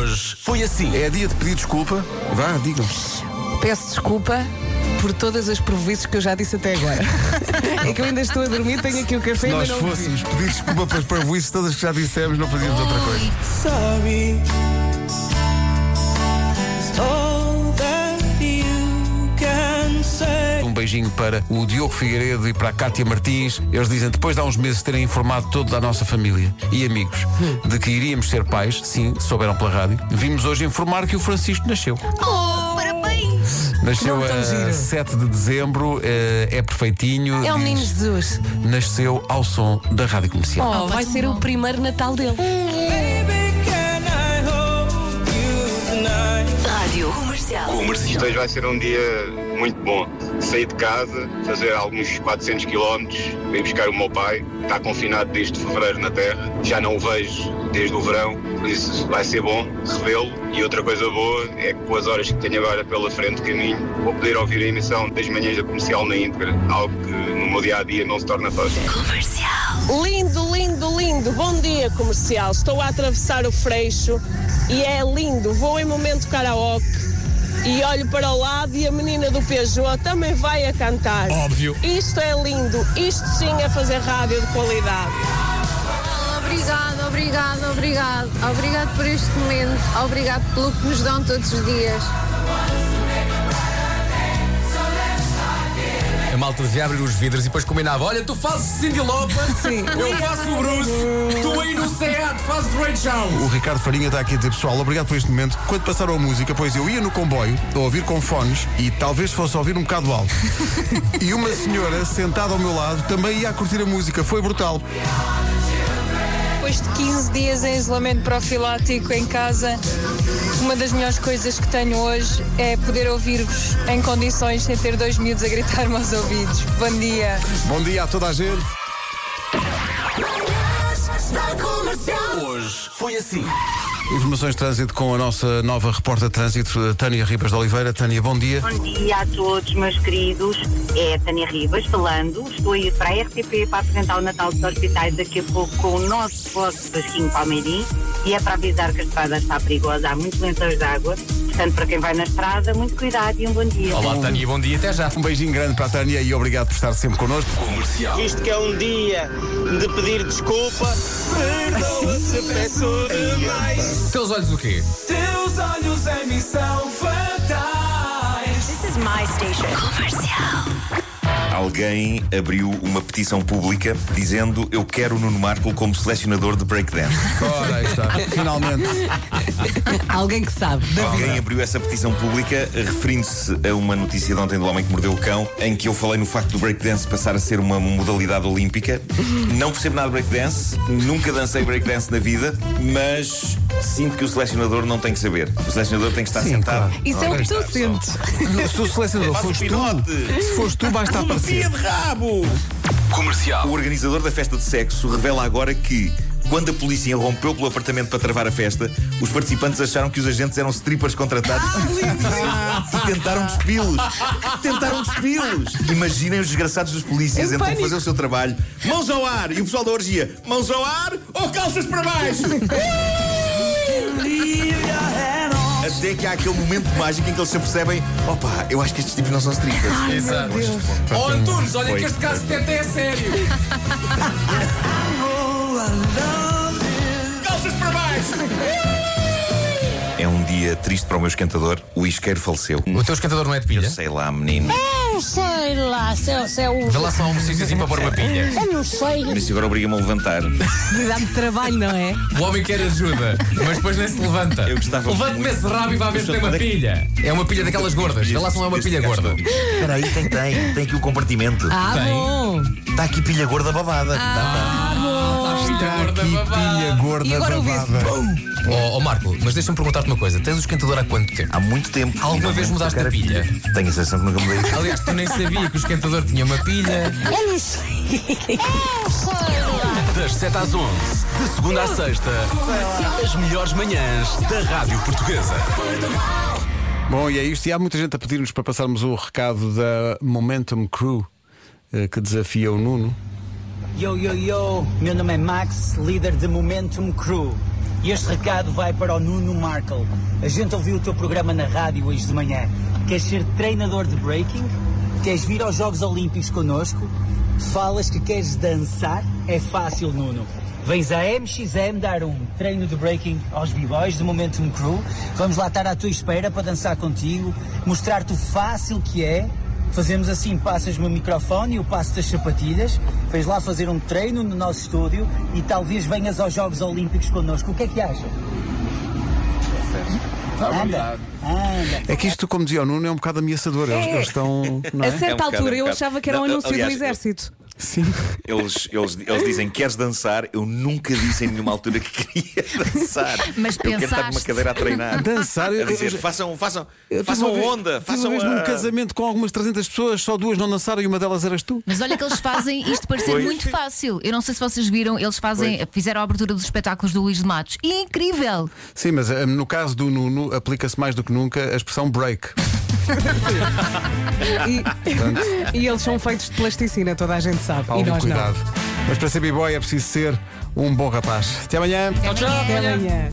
Hoje foi assim. É dia de pedir desculpa. Vá, digam. Peço desculpa por todas as prejuízos que eu já disse até agora. é que eu ainda estou a dormir, tenho aqui o café Se e nós ainda não bebi. fôssemos pedir desculpa pelas parvoíces todas que já dissemos, não fazíamos outra coisa. Sorry. Beijinho para o Diogo Figueiredo e para a Cátia Martins. Eles dizem, depois de há uns meses terem informado toda a nossa família e amigos de que iríamos ser pais, sim, souberam pela rádio, vimos hoje informar que o Francisco nasceu. Oh, parabéns! Nasceu a giro. 7 de dezembro, eh, é perfeitinho. É o diz- menino Jesus. Nasceu ao som da rádio comercial. Oh, vai ser o primeiro Natal dele. Baby, can I hold you tonight? Rádio Comercial. Isto hoje vai ser um dia muito bom. Sair de casa, fazer alguns 400 km, ir buscar o meu pai. Está confinado desde fevereiro na Terra. Já não o vejo desde o verão, por isso vai ser bom revê-lo. E outra coisa boa é que com as horas que tenho agora pela frente caminho, vou poder ouvir a emissão das manhãs da comercial na íntegra, algo que no meu dia a dia não se torna fácil. Comercial. Lindo, lindo, lindo. Bom dia, comercial. Estou a atravessar o Freixo e é lindo. Vou em momento karaoke e olho para o lado e a menina do Peugeot também vai a cantar. Óbvio. Isto é lindo. Isto sim é fazer rádio de qualidade. Obrigado, obrigado, obrigado. Obrigado por este momento. Obrigado pelo que nos dão todos os dias. A malta devia abrir os vidros e depois combinava: olha, tu fazes Cindy Sim. eu faço o Bruce, Fazes Ray Charles. O Ricardo Farinha está aqui a dizer, pessoal, obrigado por este momento. Quando passaram a música, pois eu ia no comboio a ouvir com fones e talvez fosse ouvir um bocado alto. e uma senhora sentada ao meu lado também ia a curtir a música. Foi brutal. Depois de 15 dias em isolamento profilático em casa, uma das melhores coisas que tenho hoje é poder ouvir-vos em condições sem ter dois miúdos a gritar-me aos ouvidos. Bom dia. Bom dia a toda a gente. Hoje foi assim. Informações de trânsito com a nossa nova repórter de trânsito, Tânia Ribas de Oliveira. Tânia, bom dia. Bom dia a todos, meus queridos. É a Tânia Ribas falando. Estou a ir para a RTP para apresentar o Natal dos Hospitais daqui a pouco com o nosso vosso Vasquinho Palmeirim. E é para avisar que a estrada está perigosa, há muitos lençóis de água. Portanto, para quem vai na estrada, muito cuidado e um bom dia. Olá, Tânia, bom dia, até já. Um beijinho grande para a Tânia e obrigado por estar sempre connosco. Comercial. Isto que é um dia de pedir desculpa. Perdoa se peço demais. Teus olhos o quê? Teus olhos em missão fatais. This is my station. Comercial. Alguém abriu uma petição pública dizendo eu quero o Nuno Marco como selecionador de breakdance. Ora, aí está. Finalmente. Alguém que sabe. Alguém abriu essa petição pública referindo-se a uma notícia de ontem do Homem que Mordeu o Cão, em que eu falei no facto do breakdance passar a ser uma modalidade olímpica. Não percebo nada de breakdance, nunca dancei breakdance na vida, mas sinto que o selecionador não tem que saber. O selecionador tem que estar Sim, sentado. claro. Isso é o que tu sentes. Se o selecionador pinote. tu, se foste tu, vais estar a Pia de rabo! Comercial. O organizador da festa de sexo revela agora que, quando a polícia rompeu pelo apartamento para travar a festa, os participantes acharam que os agentes eram strippers contratados e tentaram despi-los. Tentaram despi-los. Imaginem os desgraçados dos polícias então fazer o seu trabalho. Mãos ao ar! E o pessoal da orgia, mãos ao ar ou calças para baixo! Até que há aquele momento mágico em que eles se apercebem: opa, eu acho que estes tipos não são strippers. Exato. Oh, Antunes, olha Foi. que este caso até é sério. Calças para baixo. É um dia triste para o meu esquentador. O isqueiro faleceu. O teu esquentador não é de pilha? Sei lá, menino. Não sei lá, se é, se é o. Vê lá só um exercício para pôr uma pilha. Eu não sei. Mas isso agora obriga-me a levantar. Dá-me trabalho, não é? O homem quer ajuda, mas depois nem se levanta. Eu gostava Levante-me esse rabo e vai ver se tem uma pilha. É uma pilha daquelas gordas. Vê lá se não é uma pilha gorda. Espera aí, tem, tem. Tem aqui o compartimento. Ah, Tem. bom. Está aqui pilha gorda babada. Ah, bom. Está aqui gorda E agora o babada. Oh, oh, Marco, mas deixa-me perguntar-te uma coisa. Tens o esquentador há quanto tempo? Há muito tempo. Alguma vez mudaste a pilha? Tenho a sensação que nunca mudei. Aliás, tu nem sabia que o esquentador tinha uma pilha. Das 7 às 11, de segunda à sexta, as melhores manhãs da Rádio Portuguesa. Bom, e é isto. E há muita gente a pedir-nos para passarmos o recado da Momentum Crew eh, que desafia o Nuno. Yo, yo, yo, meu nome é Max, líder de Momentum Crew. E este recado vai para o Nuno Markle. A gente ouviu o teu programa na rádio hoje de manhã. Queres ser treinador de breaking? Queres vir aos Jogos Olímpicos connosco? Falas que queres dançar? É fácil, Nuno. Vens à MXM dar um treino de breaking aos b-boys do Momentum Crew. Vamos lá estar à tua espera para dançar contigo, mostrar-te o fácil que é. Fazemos assim, passas-me o microfone e o passo das sapatilhas. Vens lá fazer um treino no nosso estúdio e talvez venhas aos Jogos Olímpicos connosco. O que é que achas? Anda, anda. É que isto, como dizia o Nuno, é um bocado ameaçador. Eles, É. eles estão. Não é? A certa É um bocado, altura é um eu bocado. achava que era um anúncio aliás, do exército. Sim. Eles, eles, eles dizem queres dançar? Eu nunca disse em nenhuma altura que queria dançar. Mas eu quero estar numa pensaste. cadeira a treinar. Dançar, eu- A dizer, eu- façam, façam, façam uma vez- onda, façam uma vez a- num casamento com algumas 300 pessoas, só duas não dançaram e uma delas eras tu. Mas olha que eles fazem isto parecer Pois. muito fácil. Eu não sei se vocês viram, eles fazem, fizeram a abertura dos espetáculos do Luís de Matos. Incrível! Sim, mas eh, no caso do Nuno, aplica-se mais do que nunca a expressão break. E, e eles são feitos de plasticina, toda a gente sabe. e Algum nós cuidado. Mas para ser b-boy é preciso ser um bom rapaz. Até amanhã. não. Até amanhã.